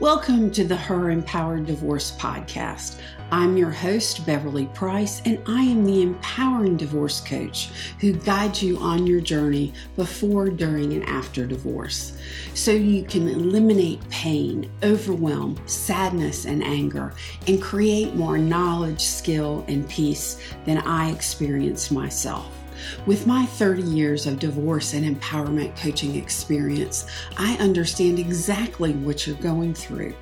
Welcome to the Her Empowered Divorce Podcast. I'm your host, Beverly Price, and I am the empowering divorce coach who guides you on your journey before, during, and after divorce so you can eliminate pain, overwhelm, sadness, and anger, and create more knowledge, skill, and peace than I experienced myself. With my 30 years of divorce and empowerment coaching experience, I understand exactly what you're going through.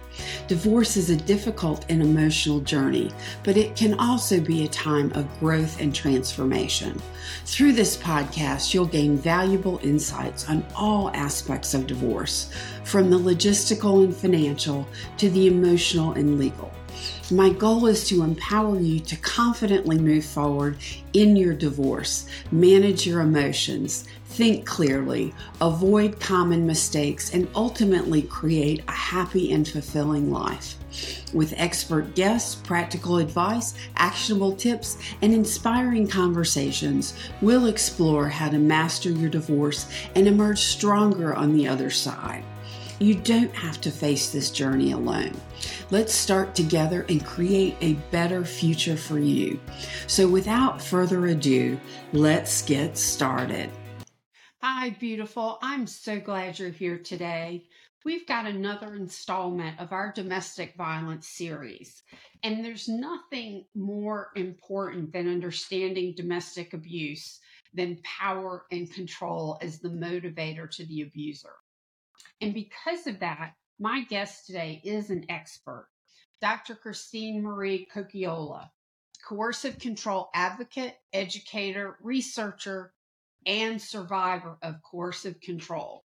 Divorce is a difficult and emotional journey, but it can also be a time of growth and transformation. Through this podcast, you'll gain valuable insights on all aspects of divorce, from the logistical and financial to the emotional and legal. My goal is to empower you to confidently move forward in your divorce, manage your emotions, think clearly, avoid common mistakes, and ultimately create a happy and fulfilling life. With expert guests, practical advice, actionable tips, and inspiring conversations, we'll explore how to master your divorce and emerge stronger on the other side. You don't have to face this journey alone. Let's start together and create a better future for you. So, without further ado, let's get started. Hi, beautiful. I'm so glad you're here today. We've got another installment of our domestic violence series. And there's nothing more important than understanding domestic abuse than power and control as the motivator to the abuser. And because of that, my guest today is an expert, Dr. Christine Marie Cocchiola, coercive control advocate, educator, researcher, and survivor of coercive control.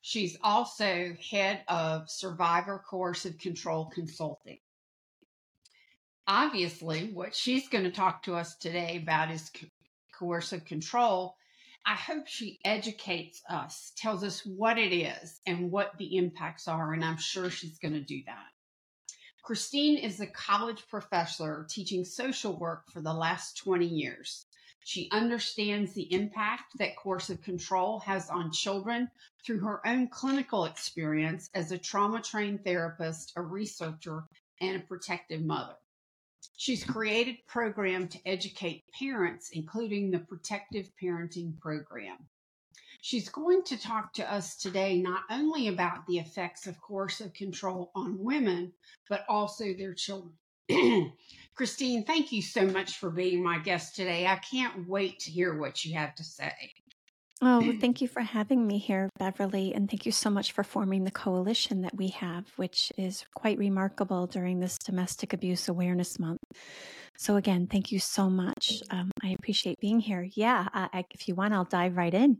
She's also head of Survivor Coercive Control Consulting. Obviously, what she's going to talk to us today about is co- coercive control I hope she educates us, tells us what it is and what the impacts are, and I'm sure she's going to do that. Christine is a college professor teaching social work for the last 20 years. She understands the impact that coercive control has on children through her own clinical experience as a trauma trained therapist, a researcher, and a protective mother. She's created program to educate parents, including the Protective Parenting Program. She's going to talk to us today not only about the effects of coercive control on women, but also their children. Christine, thank you so much for being my guest today. I can't wait to hear what you have to say. Oh, well, thank you for having me here, Beverly, and thank you so much for forming the coalition that we have, which is quite remarkable during this Domestic Abuse Awareness Month. So, again, thank you so much. Um, I appreciate being here. Yeah, I, I, if you want, I'll dive right in.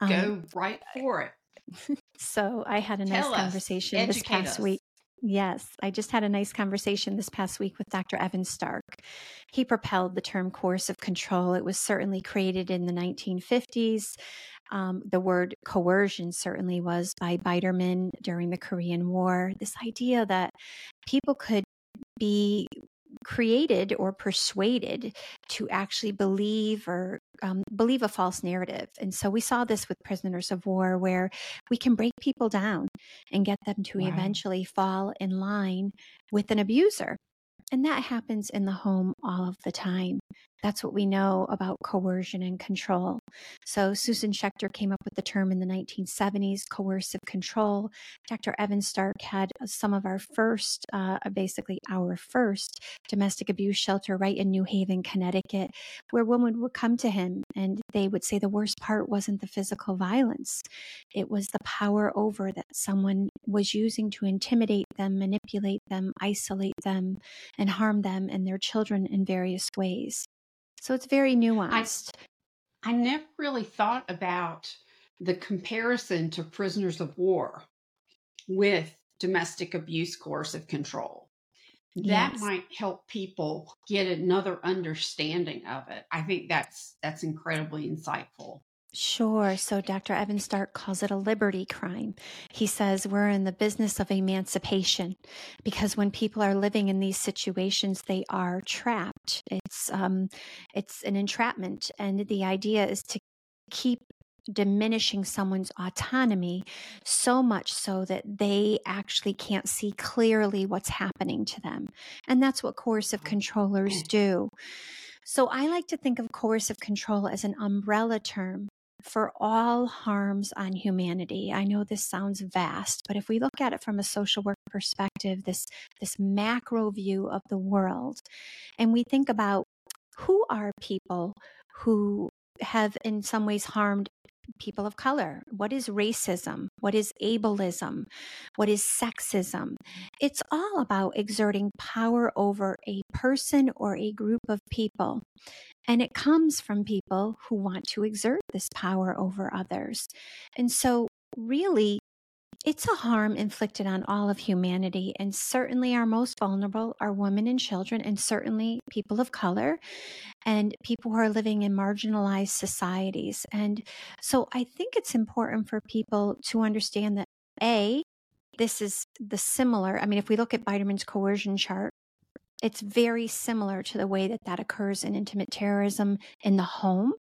Um, Go right for it. so, I had a Tell nice us, conversation this past us. week. Yes, I just had a nice conversation this past week with Dr. Evan Stark. He propelled the term coercive control. It was certainly created in the 1950s. Um, the word coercion certainly was by Biderman during the Korean War. This idea that people could be created or persuaded to actually believe or um, believe a false narrative. And so we saw this with prisoners of war, where we can break people down and get them to wow. eventually fall in line with an abuser. And that happens in the home all of the time. That's what we know about coercion and control. So, Susan Schechter came up with the term in the 1970s, coercive control. Dr. Evan Stark had some of our first, uh, basically our first domestic abuse shelter right in New Haven, Connecticut, where women would come to him and they would say the worst part wasn't the physical violence, it was the power over that someone was using to intimidate them, manipulate them, isolate them, and harm them and their children in various ways. So it's very nuanced. I, I never really thought about the comparison to prisoners of war with domestic abuse coercive control. That yes. might help people get another understanding of it. I think that's that's incredibly insightful. Sure. So Dr. Evan Stark calls it a liberty crime. He says we're in the business of emancipation because when people are living in these situations, they are trapped. It's um, it's an entrapment, and the idea is to keep diminishing someone's autonomy so much so that they actually can't see clearly what's happening to them. And that's what coercive controllers do. So I like to think of coercive control as an umbrella term for all harms on humanity. I know this sounds vast, but if we look at it from a social work perspective, this this macro view of the world, and we think about who are people who have in some ways harmed people of color? What is racism? What is ableism? What is sexism? It's all about exerting power over a person or a group of people. And it comes from people who want to exert this power over others. And so, really, it's a harm inflicted on all of humanity, and certainly our most vulnerable are women and children, and certainly people of color and people who are living in marginalized societies. And so I think it's important for people to understand that A, this is the similar. I mean, if we look at Biderman's coercion chart, it's very similar to the way that that occurs in intimate terrorism in the home.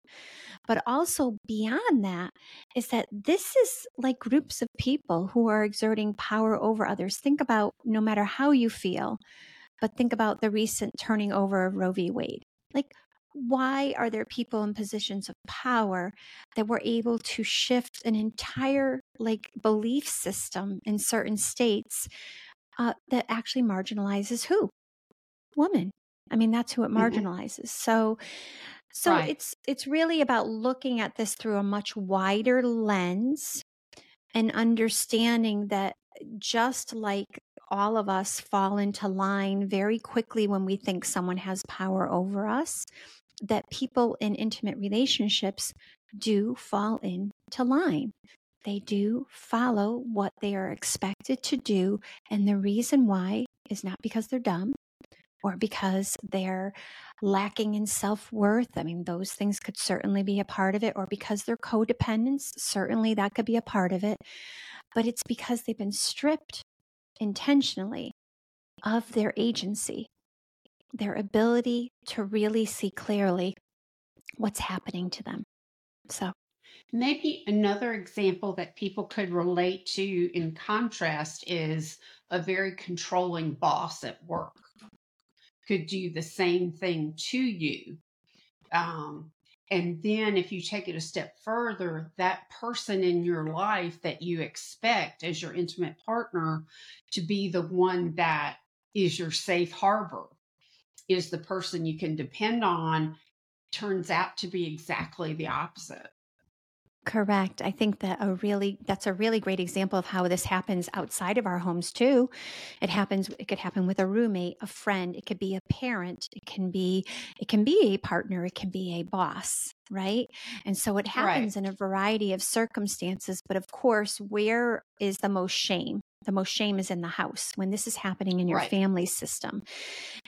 But also beyond that is that this is like groups of people who are exerting power over others. Think about no matter how you feel, but think about the recent turning over of Roe v. Wade. Like, why are there people in positions of power that were able to shift an entire like belief system in certain states uh, that actually marginalizes who women i mean that's who it mm-hmm. marginalizes so so right. it's it's really about looking at this through a much wider lens and understanding that just like all of us fall into line very quickly when we think someone has power over us, that people in intimate relationships do fall into line. They do follow what they are expected to do. And the reason why is not because they're dumb or because they're lacking in self worth. I mean, those things could certainly be a part of it, or because they're codependents, certainly that could be a part of it. But it's because they've been stripped intentionally of their agency, their ability to really see clearly what's happening to them. So, maybe another example that people could relate to in contrast is a very controlling boss at work could do the same thing to you. Um, and then if you take it a step further, that person in your life that you expect as your intimate partner to be the one that is your safe harbor, is the person you can depend on, turns out to be exactly the opposite. Correct. I think that a really that's a really great example of how this happens outside of our homes too. It happens it could happen with a roommate, a friend, it could be a parent, it can be it can be a partner, it can be a boss, right? And so it happens right. in a variety of circumstances, but of course, where is the most shame? The most shame is in the house when this is happening in your right. family system.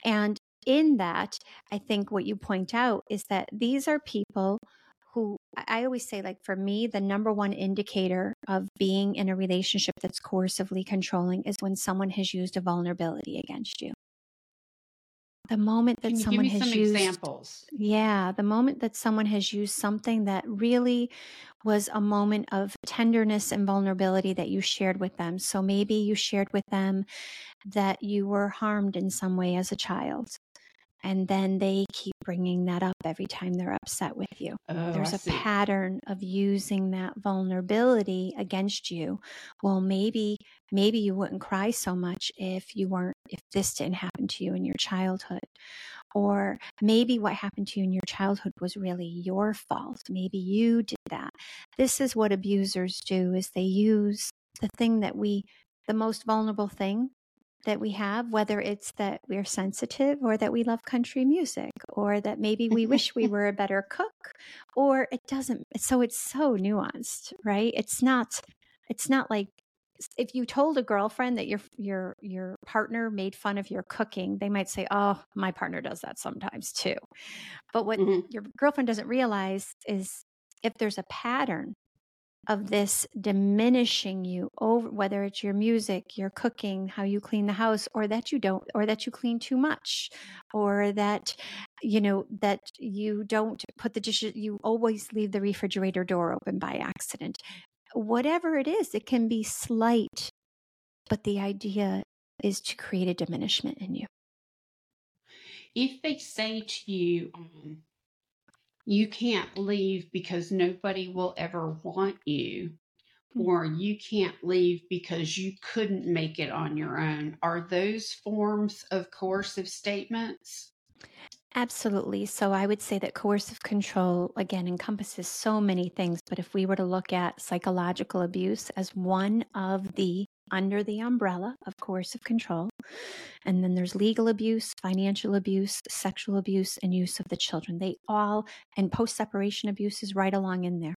And in that, I think what you point out is that these are people who I always say, like, for me, the number one indicator of being in a relationship that's coercively controlling is when someone has used a vulnerability against you. The moment that someone has used examples. Yeah, the moment that someone has used something that really was a moment of tenderness and vulnerability that you shared with them. So maybe you shared with them that you were harmed in some way as a child and then they keep bringing that up every time they're upset with you. Oh, There's I a see. pattern of using that vulnerability against you. Well, maybe maybe you wouldn't cry so much if you weren't if this didn't happen to you in your childhood. Or maybe what happened to you in your childhood was really your fault. Maybe you did that. This is what abusers do is they use the thing that we the most vulnerable thing that we have, whether it's that we're sensitive or that we love country music or that maybe we wish we were a better cook or it doesn't. So it's so nuanced, right? It's not, it's not like if you told a girlfriend that your your your partner made fun of your cooking, they might say, "Oh, my partner does that sometimes too." But what mm-hmm. your girlfriend doesn't realize is if there's a pattern of this diminishing you over whether it's your music your cooking how you clean the house or that you don't or that you clean too much or that you know, that you don't put the dishes, you always leave the refrigerator door open by accident. Whatever it is, it can be slight, but the idea is to create a diminishment in you. If they say to you, um, you can't leave because nobody will ever want you, hmm. or you can't leave because you couldn't make it on your own, are those forms of coercive statements? Absolutely. So I would say that coercive control, again, encompasses so many things. But if we were to look at psychological abuse as one of the under the umbrella of coercive control. And then there's legal abuse, financial abuse, sexual abuse, and use of the children. They all, and post separation abuse is right along in there.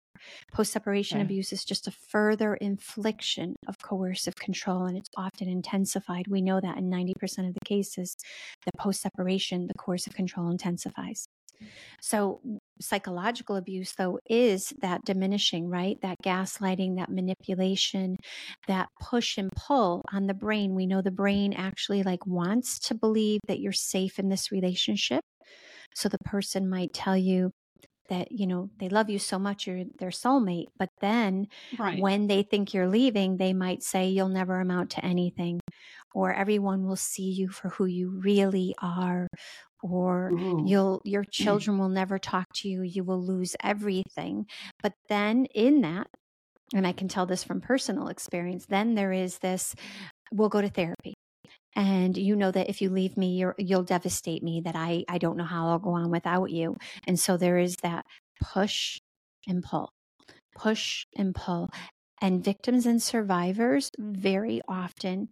Post separation okay. abuse is just a further infliction of coercive control, and it's often intensified. We know that in 90% of the cases, the post separation, the coercive control intensifies. So, psychological abuse, though, is that diminishing, right? That gaslighting, that manipulation, that push and pull on the brain. We know the brain actually like wants to believe that you're safe in this relationship. So, the person might tell you, that you know they love you so much you're their soulmate but then right. when they think you're leaving they might say you'll never amount to anything or everyone will see you for who you really are or Ooh. you'll your mm. children will never talk to you you will lose everything but then in that and i can tell this from personal experience then there is this we'll go to therapy and you know that if you leave me you will devastate me that i i don't know how i'll go on without you. And so there is that push and pull push and pull. And victims and survivors very often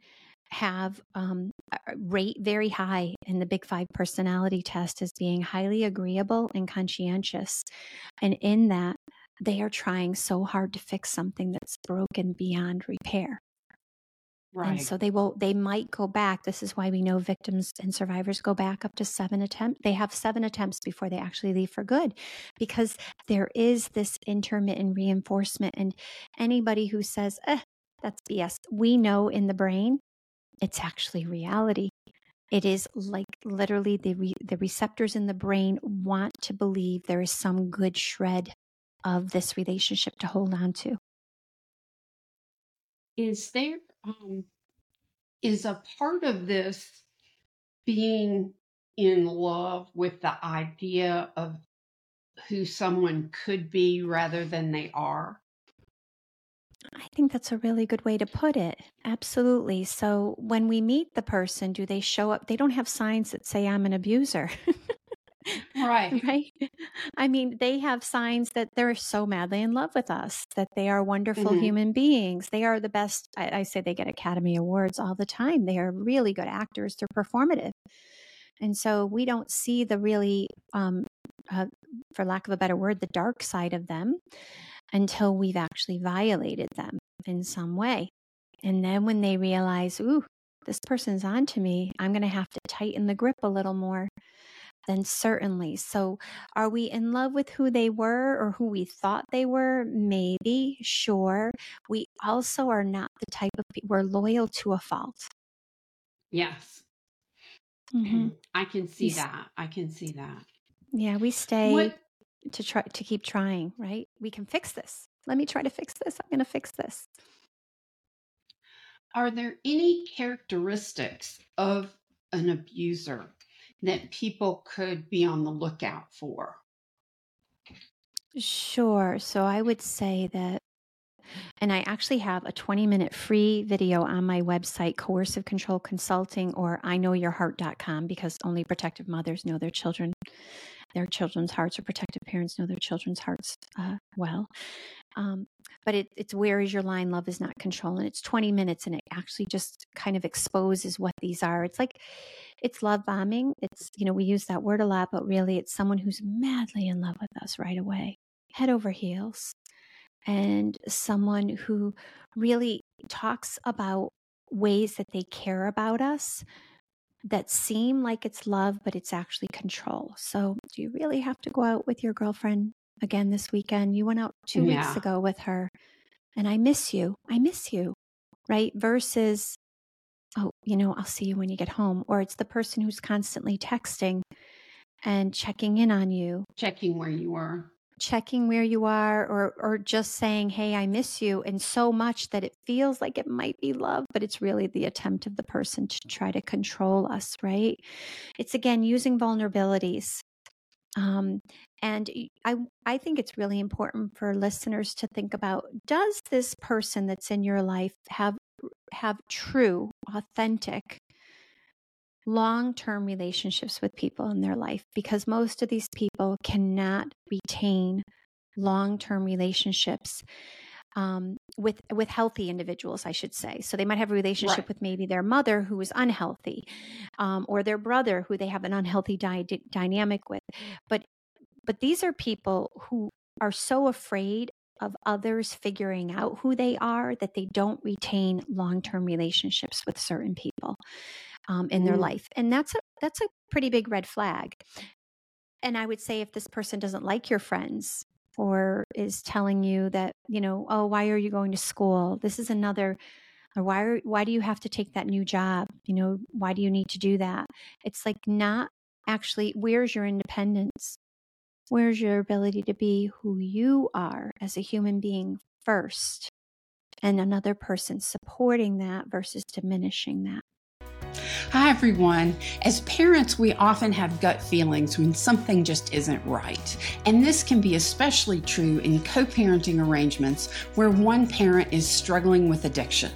have um, rate very high in the big five personality test as being highly agreeable and conscientious. And in that they are trying so hard to fix something that's broken beyond repair Right. And so they will they might go back. This is why we know victims and survivors go back up to seven attempts. They have seven attempts before they actually leave for good because there is this intermittent reinforcement. And anybody who says, eh, that's BS, we know in the brain it's actually reality. It is like literally the re- the receptors in the brain want to believe there is some good shred of this relationship to hold on to. Is there um, is a part of this being in love with the idea of who someone could be rather than they are? I think that's a really good way to put it. Absolutely. So when we meet the person, do they show up? They don't have signs that say, I'm an abuser. right. Right. I mean, they have signs that they're so madly in love with us, that they are wonderful mm-hmm. human beings. They are the best. I, I say they get Academy Awards all the time. They are really good actors, they're performative. And so we don't see the really, um, uh, for lack of a better word, the dark side of them until we've actually violated them in some way. And then when they realize, ooh, this person's on to me, I'm going to have to tighten the grip a little more, then certainly. So, are we in love with who they were or who we thought they were? Maybe, sure. We also are not the type of people, we're loyal to a fault. Yes. Mm-hmm. I can see that. I can see that. Yeah, we stay. What, to try to keep trying, right? We can fix this. Let me try to fix this. I'm going to fix this. Are there any characteristics of an abuser that people could be on the lookout for? Sure. So I would say that and I actually have a 20 minute free video on my website, Coercive Control Consulting or I know your heart.com, because only protective mothers know their children their children's hearts or protective parents know their children's hearts uh, well. Um, but it, it's where is your line? Love is not control. And it's 20 minutes and it actually just kind of exposes what these are. It's like, it's love bombing. It's, you know, we use that word a lot, but really it's someone who's madly in love with us right away, head over heels. And someone who really talks about ways that they care about us that seem like it's love, but it's actually control. So, do you really have to go out with your girlfriend again this weekend? You went out two yeah. weeks ago with her, and I miss you. I miss you, right? Versus, oh, you know, I'll see you when you get home. Or it's the person who's constantly texting and checking in on you. Checking where you are. Checking where you are or or just saying, "Hey, I miss you." And so much that it feels like it might be love, but it's really the attempt of the person to try to control us, right? It's again using vulnerabilities. Um, and I, I think it's really important for listeners to think about does this person that's in your life have have true, authentic, long term relationships with people in their life because most of these people cannot retain long term relationships um, with with healthy individuals, I should say. So they might have a relationship right. with maybe their mother who is unhealthy, um, or their brother who they have an unhealthy di- dynamic with. But but these are people who are so afraid of others figuring out who they are that they don't retain long-term relationships with certain people um, in their mm. life and that's a that's a pretty big red flag. And i would say if this person doesn't like your friends or is telling you that you know oh why are you going to school? This is another or why are, why do you have to take that new job? You know why do you need to do that? It's like not actually where's your independence? Where's your ability to be who you are as a human being first, and another person supporting that versus diminishing that? Hi, everyone. As parents, we often have gut feelings when something just isn't right. And this can be especially true in co parenting arrangements where one parent is struggling with addiction.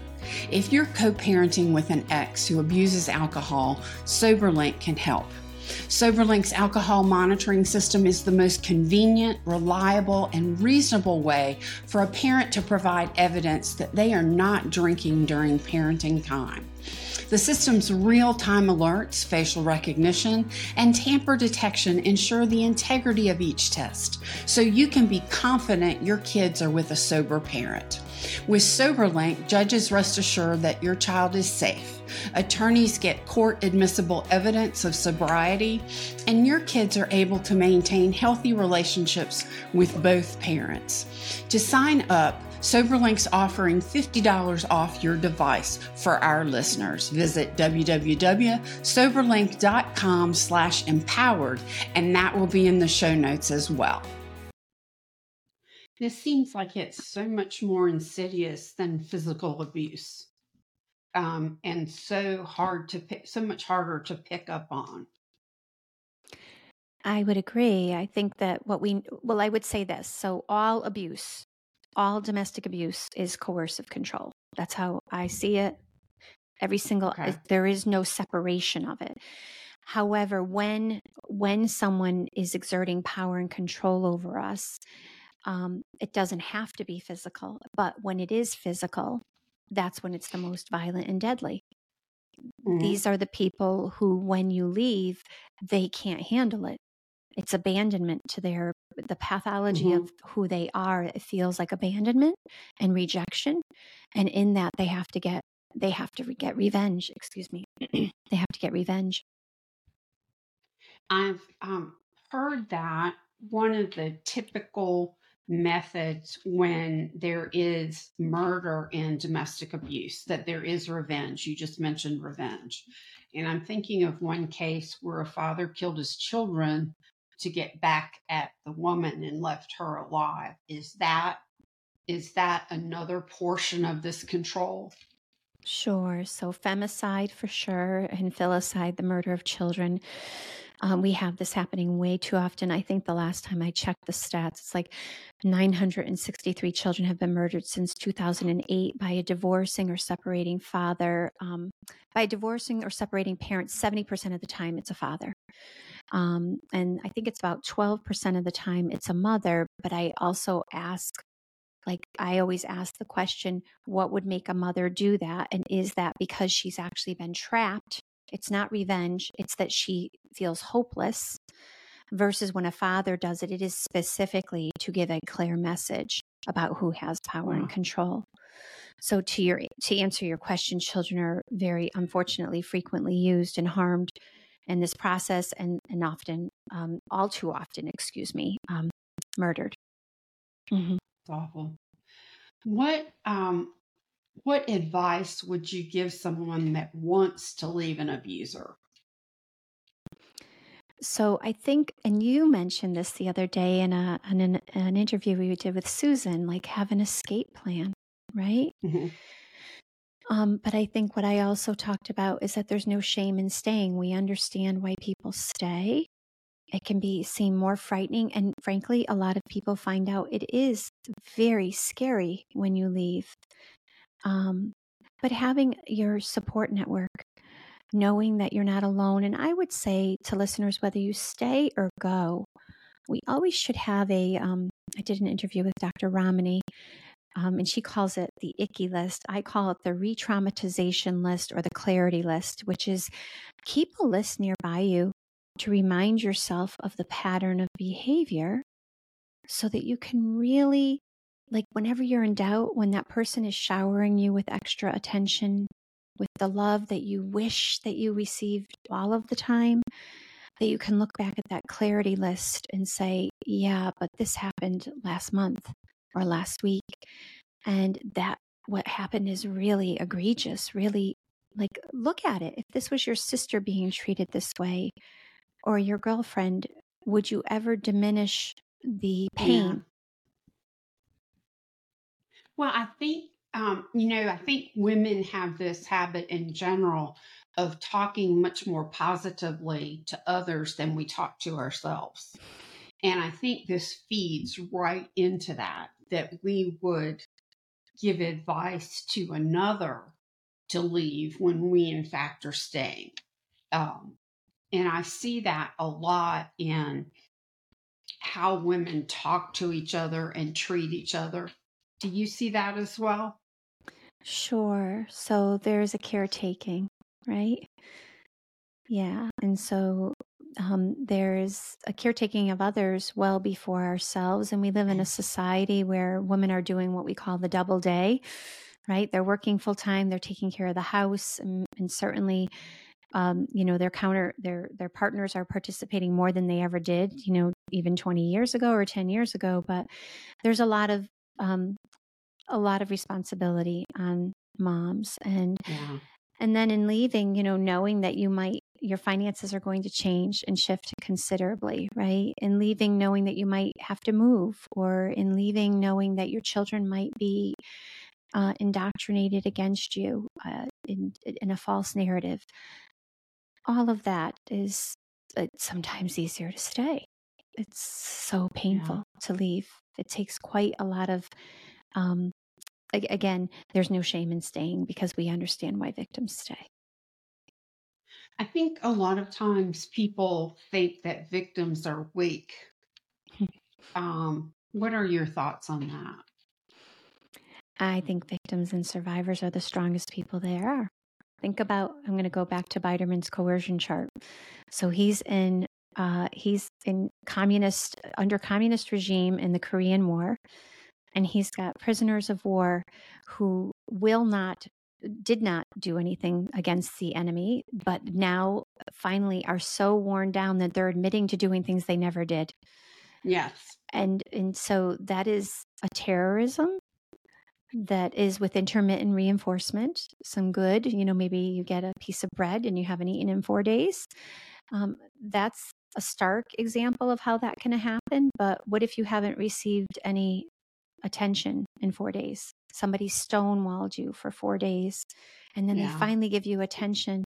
If you're co parenting with an ex who abuses alcohol, SoberLink can help. SoberLink's alcohol monitoring system is the most convenient, reliable, and reasonable way for a parent to provide evidence that they are not drinking during parenting time. The system's real time alerts, facial recognition, and tamper detection ensure the integrity of each test, so you can be confident your kids are with a sober parent. With SoberLink, judges rest assured that your child is safe. Attorneys get court admissible evidence of sobriety, and your kids are able to maintain healthy relationships with both parents. To sign up, SoberLink's offering $50 off your device for our listeners. Visit www.soberlink.com slash empowered, and that will be in the show notes as well. This seems like it's so much more insidious than physical abuse. Um, and so hard to pick, so much harder to pick up on. I would agree. I think that what we, well, I would say this. So, all abuse, all domestic abuse is coercive control. That's how I see it. Every single, okay. there is no separation of it. However, when when someone is exerting power and control over us, um, it doesn't have to be physical, but when it is physical, that's when it's the most violent and deadly. Mm-hmm. These are the people who, when you leave, they can't handle it. It's abandonment to their the pathology mm-hmm. of who they are. It feels like abandonment and rejection, and in that they have to get they have to get revenge. Excuse me, they have to get revenge. I've um, heard that one of the typical methods when there is murder and domestic abuse, that there is revenge. You just mentioned revenge. And I'm thinking of one case where a father killed his children to get back at the woman and left her alive. Is that is that another portion of this control? Sure. So femicide for sure and filicide, the murder of children. Um, we have this happening way too often. I think the last time I checked the stats, it's like 963 children have been murdered since 2008 by a divorcing or separating father. Um, by divorcing or separating parents, 70% of the time it's a father. Um, and I think it's about 12% of the time it's a mother. But I also ask like I always ask the question, what would make a mother do that? And is that because she's actually been trapped it's not revenge, it's that she feels hopeless. Versus when a father does it, it is specifically to give a clear message about who has power and control. So to your to answer your question, children are very unfortunately frequently used and harmed in this process and, and often um, all too often, excuse me, um, murdered. Mm-hmm. It's awful. What um, what advice would you give someone that wants to leave an abuser? So I think, and you mentioned this the other day in, a, in an, an interview we did with Susan, like have an escape plan, right? Mm-hmm. Um, but I think what I also talked about is that there's no shame in staying. We understand why people stay. It can be seem more frightening, and frankly, a lot of people find out it is very scary when you leave. Um, but having your support network, knowing that you're not alone, and I would say to listeners, whether you stay or go, we always should have a. Um, I did an interview with Dr. Ramani, um, and she calls it the icky list. I call it the re traumatization list or the clarity list, which is keep a list nearby you to remind yourself of the pattern of behavior so that you can really, like, whenever you're in doubt, when that person is showering you with extra attention, with the love that you wish that you received all of the time, that you can look back at that clarity list and say, yeah, but this happened last month or last week. And that what happened is really egregious, really like look at it. If this was your sister being treated this way or your girlfriend, would you ever diminish the pain? Yeah. Well, I think um, you know, I think women have this habit in general of talking much more positively to others than we talk to ourselves. And I think this feeds right into that, that we would give advice to another to leave when we, in fact, are staying. Um, and I see that a lot in how women talk to each other and treat each other. Do you see that as well? Sure. So there's a caretaking, right? Yeah. And so um, there's a caretaking of others well before ourselves. And we live in a society where women are doing what we call the double day, right? They're working full time, they're taking care of the house, and, and certainly. Um, you know their counter their their partners are participating more than they ever did you know even 20 years ago or 10 years ago but there's a lot of um, a lot of responsibility on moms and yeah. and then in leaving you know knowing that you might your finances are going to change and shift considerably, right? In leaving, knowing that you might have to move, or in leaving, knowing that your children might be uh, indoctrinated against you uh, in, in a false narrative. All of that is uh, sometimes easier to stay. It's so painful. To leave. It takes quite a lot of um, again, there's no shame in staying because we understand why victims stay. I think a lot of times people think that victims are weak. um, what are your thoughts on that? I think victims and survivors are the strongest people there are. Think about, I'm going to go back to Biderman's coercion chart. So he's in, uh, he's in communist, under communist regime in the Korean War, and he's got prisoners of war who will not did not do anything against the enemy, but now finally are so worn down that they're admitting to doing things they never did. Yes. And and so that is a terrorism that is with intermittent reinforcement, some good. You know, maybe you get a piece of bread and you haven't eaten in four days. Um, that's a stark example of how that can happen. But what if you haven't received any attention in four days? somebody stonewalled you for four days and then yeah. they finally give you attention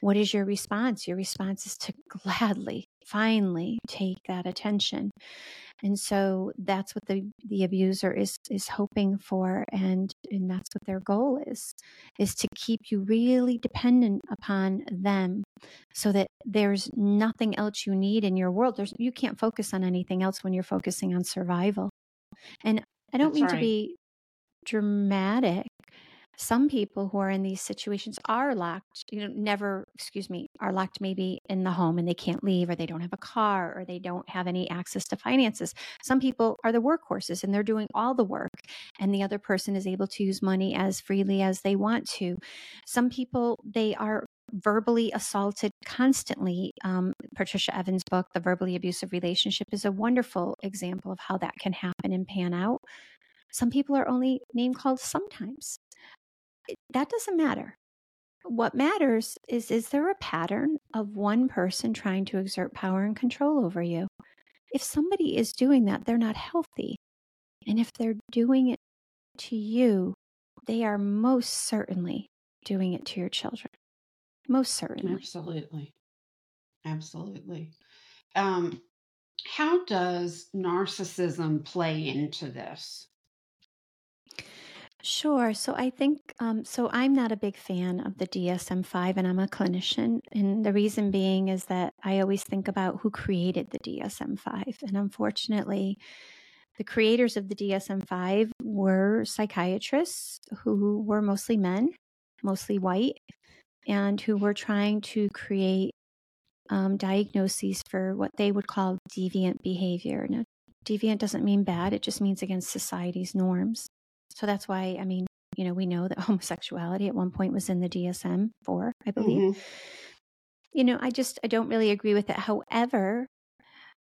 what is your response your response is to gladly finally take that attention and so that's what the the abuser is is hoping for and and that's what their goal is is to keep you really dependent upon them so that there's nothing else you need in your world there's you can't focus on anything else when you're focusing on survival and i don't that's mean right. to be dramatic. Some people who are in these situations are locked, you know, never, excuse me, are locked maybe in the home and they can't leave or they don't have a car or they don't have any access to finances. Some people are the workhorses and they're doing all the work and the other person is able to use money as freely as they want to. Some people, they are verbally assaulted constantly. Um, Patricia Evans' book, The Verbally Abusive Relationship, is a wonderful example of how that can happen and pan out. Some people are only name called sometimes. That doesn't matter. what matters is is there a pattern of one person trying to exert power and control over you? If somebody is doing that, they're not healthy. And if they're doing it to you, they are most certainly doing it to your children. Most certainly. Absolutely. Absolutely. Um, how does narcissism play into this? Sure. So I think, um, so I'm not a big fan of the DSM 5 and I'm a clinician. And the reason being is that I always think about who created the DSM 5. And unfortunately, the creators of the DSM 5 were psychiatrists who were mostly men, mostly white, and who were trying to create um, diagnoses for what they would call deviant behavior. Now, deviant doesn't mean bad, it just means against society's norms. So that's why, I mean, you know, we know that homosexuality at one point was in the DSM 4, I believe. Mm-hmm. You know, I just, I don't really agree with it. However,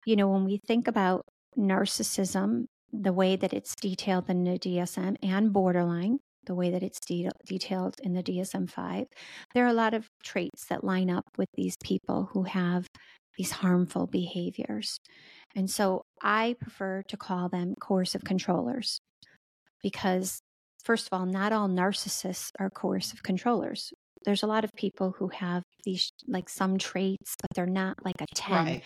you know, when we think about narcissism, the way that it's detailed in the DSM and borderline, the way that it's de- detailed in the DSM 5, there are a lot of traits that line up with these people who have these harmful behaviors. And so I prefer to call them coercive controllers because, first of all, not all narcissists are coercive controllers. There's a lot of people who have these, like some traits, but they're not like a 10. Right.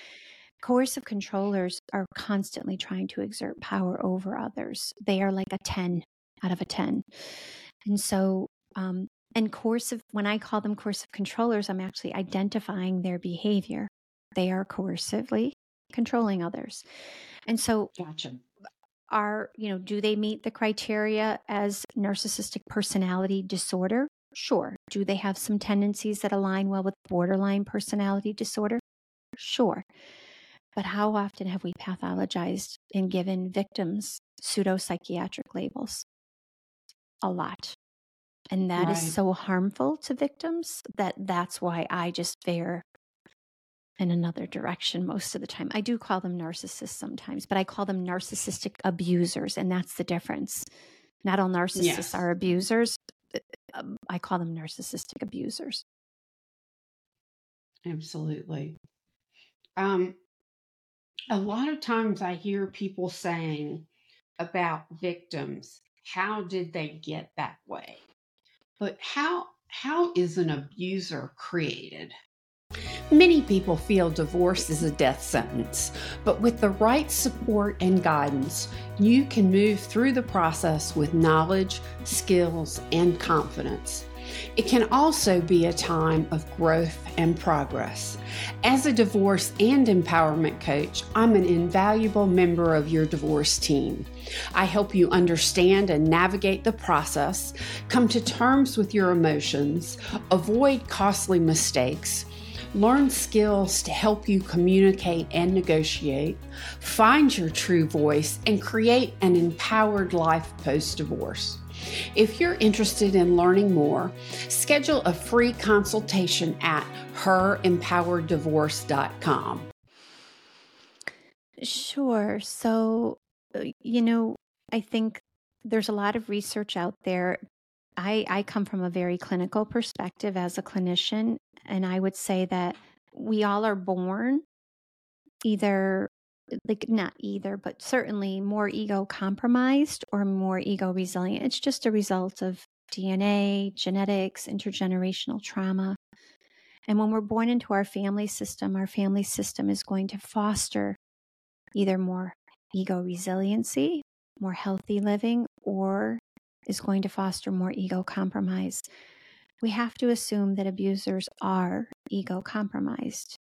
Coercive controllers are constantly trying to exert power over others. They are like a 10 out of a 10. And so, um, and coercive, when I call them coercive controllers, I'm actually identifying their behavior. They are coercively controlling others. And so, gotcha. Are, you know, do they meet the criteria as narcissistic personality disorder? Sure. Do they have some tendencies that align well with borderline personality disorder? Sure. But how often have we pathologized and given victims pseudo psychiatric labels? a lot. And that right. is so harmful to victims that that's why I just veer in another direction most of the time. I do call them narcissists sometimes, but I call them narcissistic abusers. And that's the difference. Not all narcissists yes. are abusers. Uh, um, I call them narcissistic abusers. Absolutely. Um, a lot of times I hear people saying about victims how did they get that way? But how how is an abuser created? Many people feel divorce is a death sentence, but with the right support and guidance, you can move through the process with knowledge, skills, and confidence. It can also be a time of growth and progress. As a divorce and empowerment coach, I'm an invaluable member of your divorce team. I help you understand and navigate the process, come to terms with your emotions, avoid costly mistakes learn skills to help you communicate and negotiate, find your true voice, and create an empowered life post divorce. If you're interested in learning more, schedule a free consultation at herempowereddivorce.com. Sure. So, uh, you know, I think there's a lot of research out there. I, I come from a very clinical perspective as a clinician, and I would say that we all are born either like not either, but certainly more ego compromised or more ego resilient. It's just a result of DNA, genetics, intergenerational trauma. And when we're born into our family system, our family system is going to foster either more ego resiliency, more healthy living, or is going to foster more ego compromise. We have to assume that abusers are ego compromised.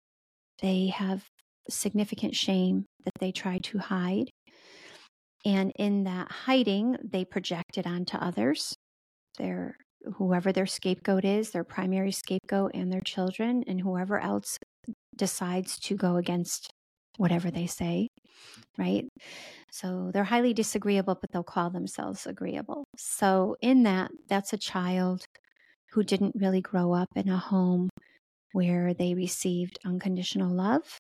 They have significant shame that they try to hide. And in that hiding, they project it onto others. Their whoever their scapegoat is, their primary scapegoat and their children, and whoever else decides to go against whatever they say, right? So they're highly disagreeable, but they'll call themselves agreeable. So, in that, that's a child who didn't really grow up in a home where they received unconditional love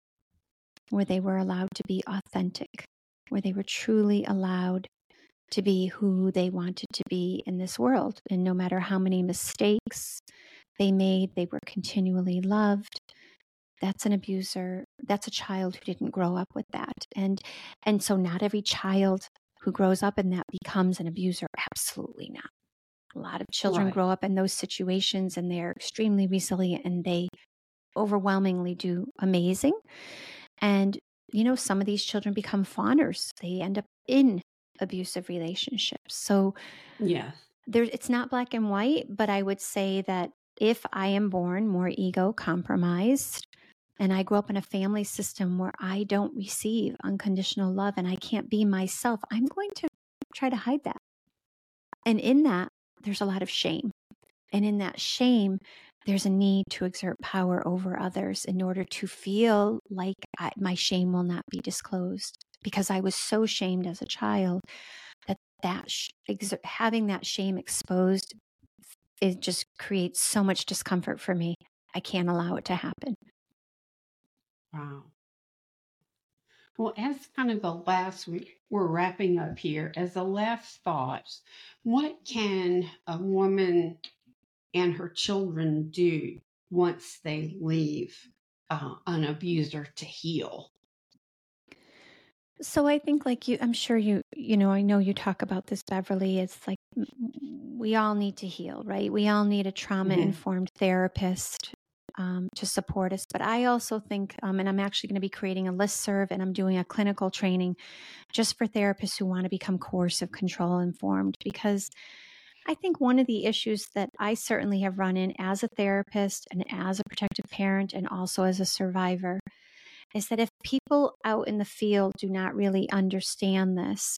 where they were allowed to be authentic, where they were truly allowed to be who they wanted to be in this world. And no matter how many mistakes they made, they were continually loved. That's an abuser. That's a child who didn't grow up with that. And and so not every child who grows up in that becomes an abuser. Absolutely not. A lot of children right. grow up in those situations and they're extremely resilient and they overwhelmingly do amazing. And, you know, some of these children become fawners. They end up in abusive relationships. So, yeah, there, it's not black and white, but I would say that if I am born more ego compromised and I grow up in a family system where I don't receive unconditional love and I can't be myself, I'm going to try to hide that. And in that, there's a lot of shame. And in that shame, there's a need to exert power over others in order to feel like I, my shame will not be disclosed because I was so shamed as a child that that sh- exer- having that shame exposed it just creates so much discomfort for me. I can't allow it to happen. Wow. Well, as kind of the last, we're wrapping up here. As the last thoughts, what can a woman and her children do once they leave uh, an abuser to heal? So I think like you I'm sure you you know I know you talk about this Beverly it's like we all need to heal, right? We all need a trauma informed mm-hmm. therapist um, to support us. But I also think, um, and I'm actually going to be creating a list serve and I'm doing a clinical training just for therapists who want to become coercive control informed because I think one of the issues that I certainly have run in as a therapist and as a protective parent and also as a survivor is that if people out in the field do not really understand this,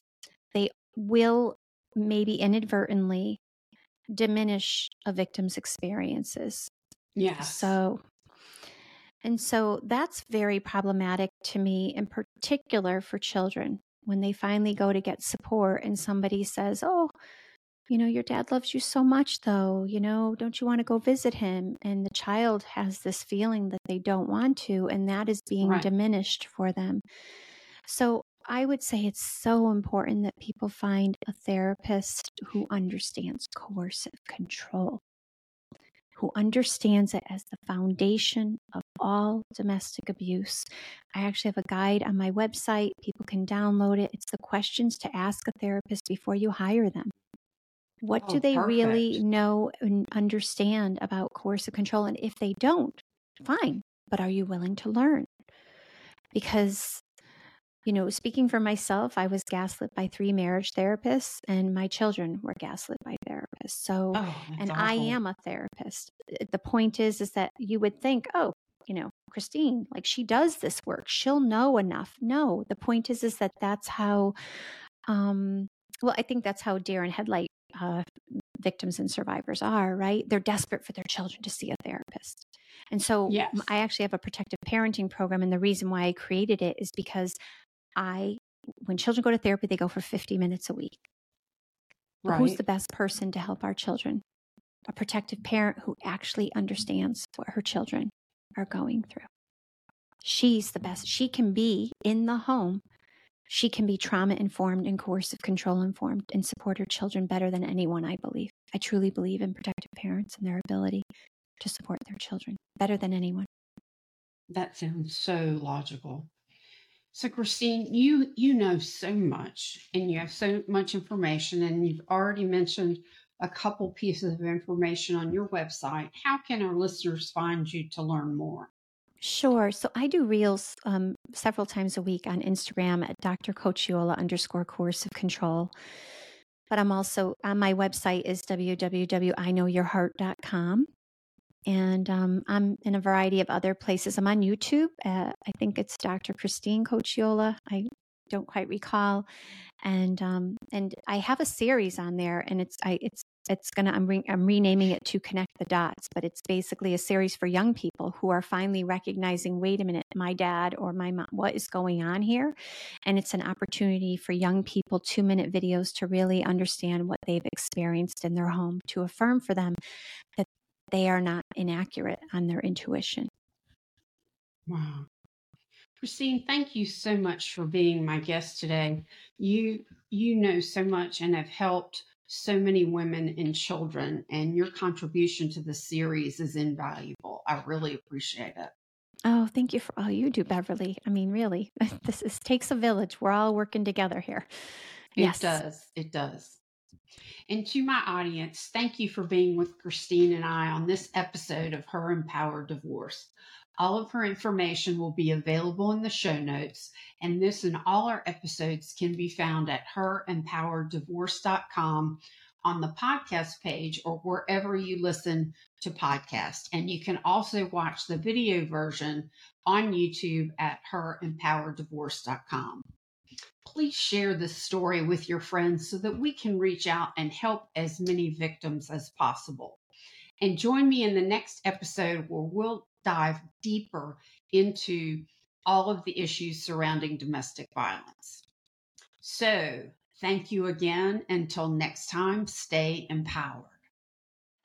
they will maybe inadvertently diminish a victim's experiences. Yeah. So, and so that's very problematic to me, in particular for children. When they finally go to get support and somebody says, Oh, you know, your dad loves you so much, though. You know, don't you want to go visit him? And the child has this feeling that they don't want to, and that is being right. diminished for them. So I would say it's so important that people find a therapist who understands coercive control, who understands it as the foundation of all domestic abuse. I actually have a guide on my website. People can download it. It's the questions to ask a therapist before you hire them. What oh, do they perfect. really know and understand about coercive control? And if they don't, fine, but are you willing to learn? Because, you know, speaking for myself, I was gaslit by three marriage therapists, and my children were gaslit by therapists. So, oh, and awful. I am a therapist. The point is, is that you would think, oh, you know, Christine, like she does this work, she'll know enough. No, the point is, is that that's how, um, well, I think that's how Deer in Headlight uh, victims and survivors are, right? They're desperate for their children to see a therapist. And so yes. I actually have a protective parenting program. And the reason why I created it is because I, when children go to therapy, they go for 50 minutes a week. Right. Who's the best person to help our children? A protective parent who actually understands what her children are going through. She's the best. She can be in the home she can be trauma informed and coercive control informed and support her children better than anyone, I believe. I truly believe in protective parents and their ability to support their children better than anyone. That sounds so logical. So Christine, you you know so much and you have so much information and you've already mentioned a couple pieces of information on your website. How can our listeners find you to learn more? Sure. So I do reels um, several times a week on Instagram at Dr. Cocchiola underscore coercive control. But I'm also on my website is www.iknowyourheart.com. And um, I'm in a variety of other places. I'm on YouTube. Uh, I think it's Dr. Christine Cocchiola. I don't quite recall. And um, and I have a series on there, and it's I it's it's gonna I'm, re- I'm renaming it to connect the dots but it's basically a series for young people who are finally recognizing wait a minute my dad or my mom what is going on here and it's an opportunity for young people two minute videos to really understand what they've experienced in their home to affirm for them that they are not inaccurate on their intuition wow Christine, thank you so much for being my guest today. You you know so much and have helped so many women and children, and your contribution to the series is invaluable. I really appreciate it. Oh, thank you for all you do, Beverly. I mean, really, this is, takes a village. We're all working together here. Yes. It does. It does. And to my audience, thank you for being with Christine and I on this episode of Her Empowered Divorce. All of her information will be available in the show notes, and this and all our episodes can be found at herempowereddivorce.com on the podcast page or wherever you listen to podcasts. And you can also watch the video version on YouTube at herempowereddivorce.com. Please share this story with your friends so that we can reach out and help as many victims as possible. And join me in the next episode where we'll dive deeper into all of the issues surrounding domestic violence. So, thank you again. Until next time, stay empowered.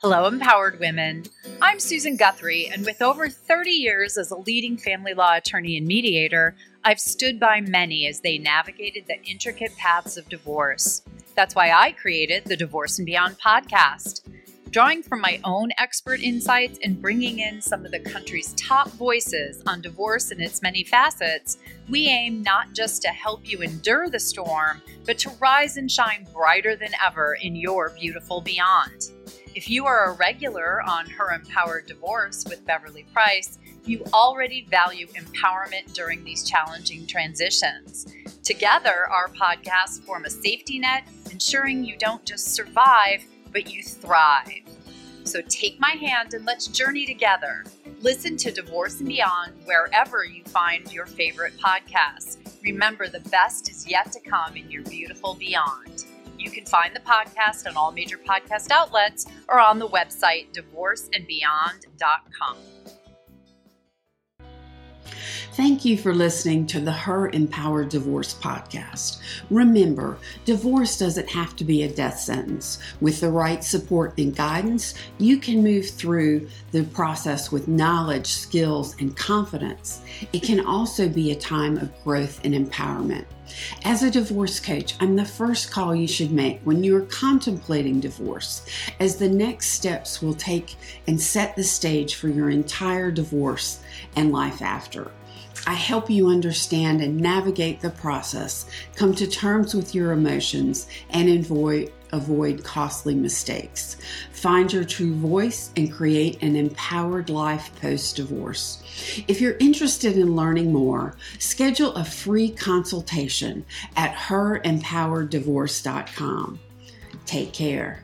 Hello, empowered women. I'm Susan Guthrie, and with over 30 years as a leading family law attorney and mediator, I've stood by many as they navigated the intricate paths of divorce. That's why I created the Divorce and Beyond podcast. Drawing from my own expert insights and bringing in some of the country's top voices on divorce and its many facets, we aim not just to help you endure the storm, but to rise and shine brighter than ever in your beautiful beyond. If you are a regular on Her Empowered Divorce with Beverly Price, you already value empowerment during these challenging transitions. Together, our podcasts form a safety net, ensuring you don't just survive but you thrive. So take my hand and let's journey together. Listen to Divorce and Beyond wherever you find your favorite podcasts. Remember, the best is yet to come in your beautiful beyond. You can find the podcast on all major podcast outlets or on the website divorceandbeyond.com. Thank you for listening to the Her Empowered Divorce podcast. Remember, divorce doesn't have to be a death sentence. With the right support and guidance, you can move through the process with knowledge, skills, and confidence. It can also be a time of growth and empowerment. As a divorce coach, I'm the first call you should make when you are contemplating divorce, as the next steps will take and set the stage for your entire divorce and life after. I help you understand and navigate the process, come to terms with your emotions, and avoid, avoid costly mistakes. Find your true voice and create an empowered life post divorce. If you're interested in learning more, schedule a free consultation at herempowereddivorce.com. Take care.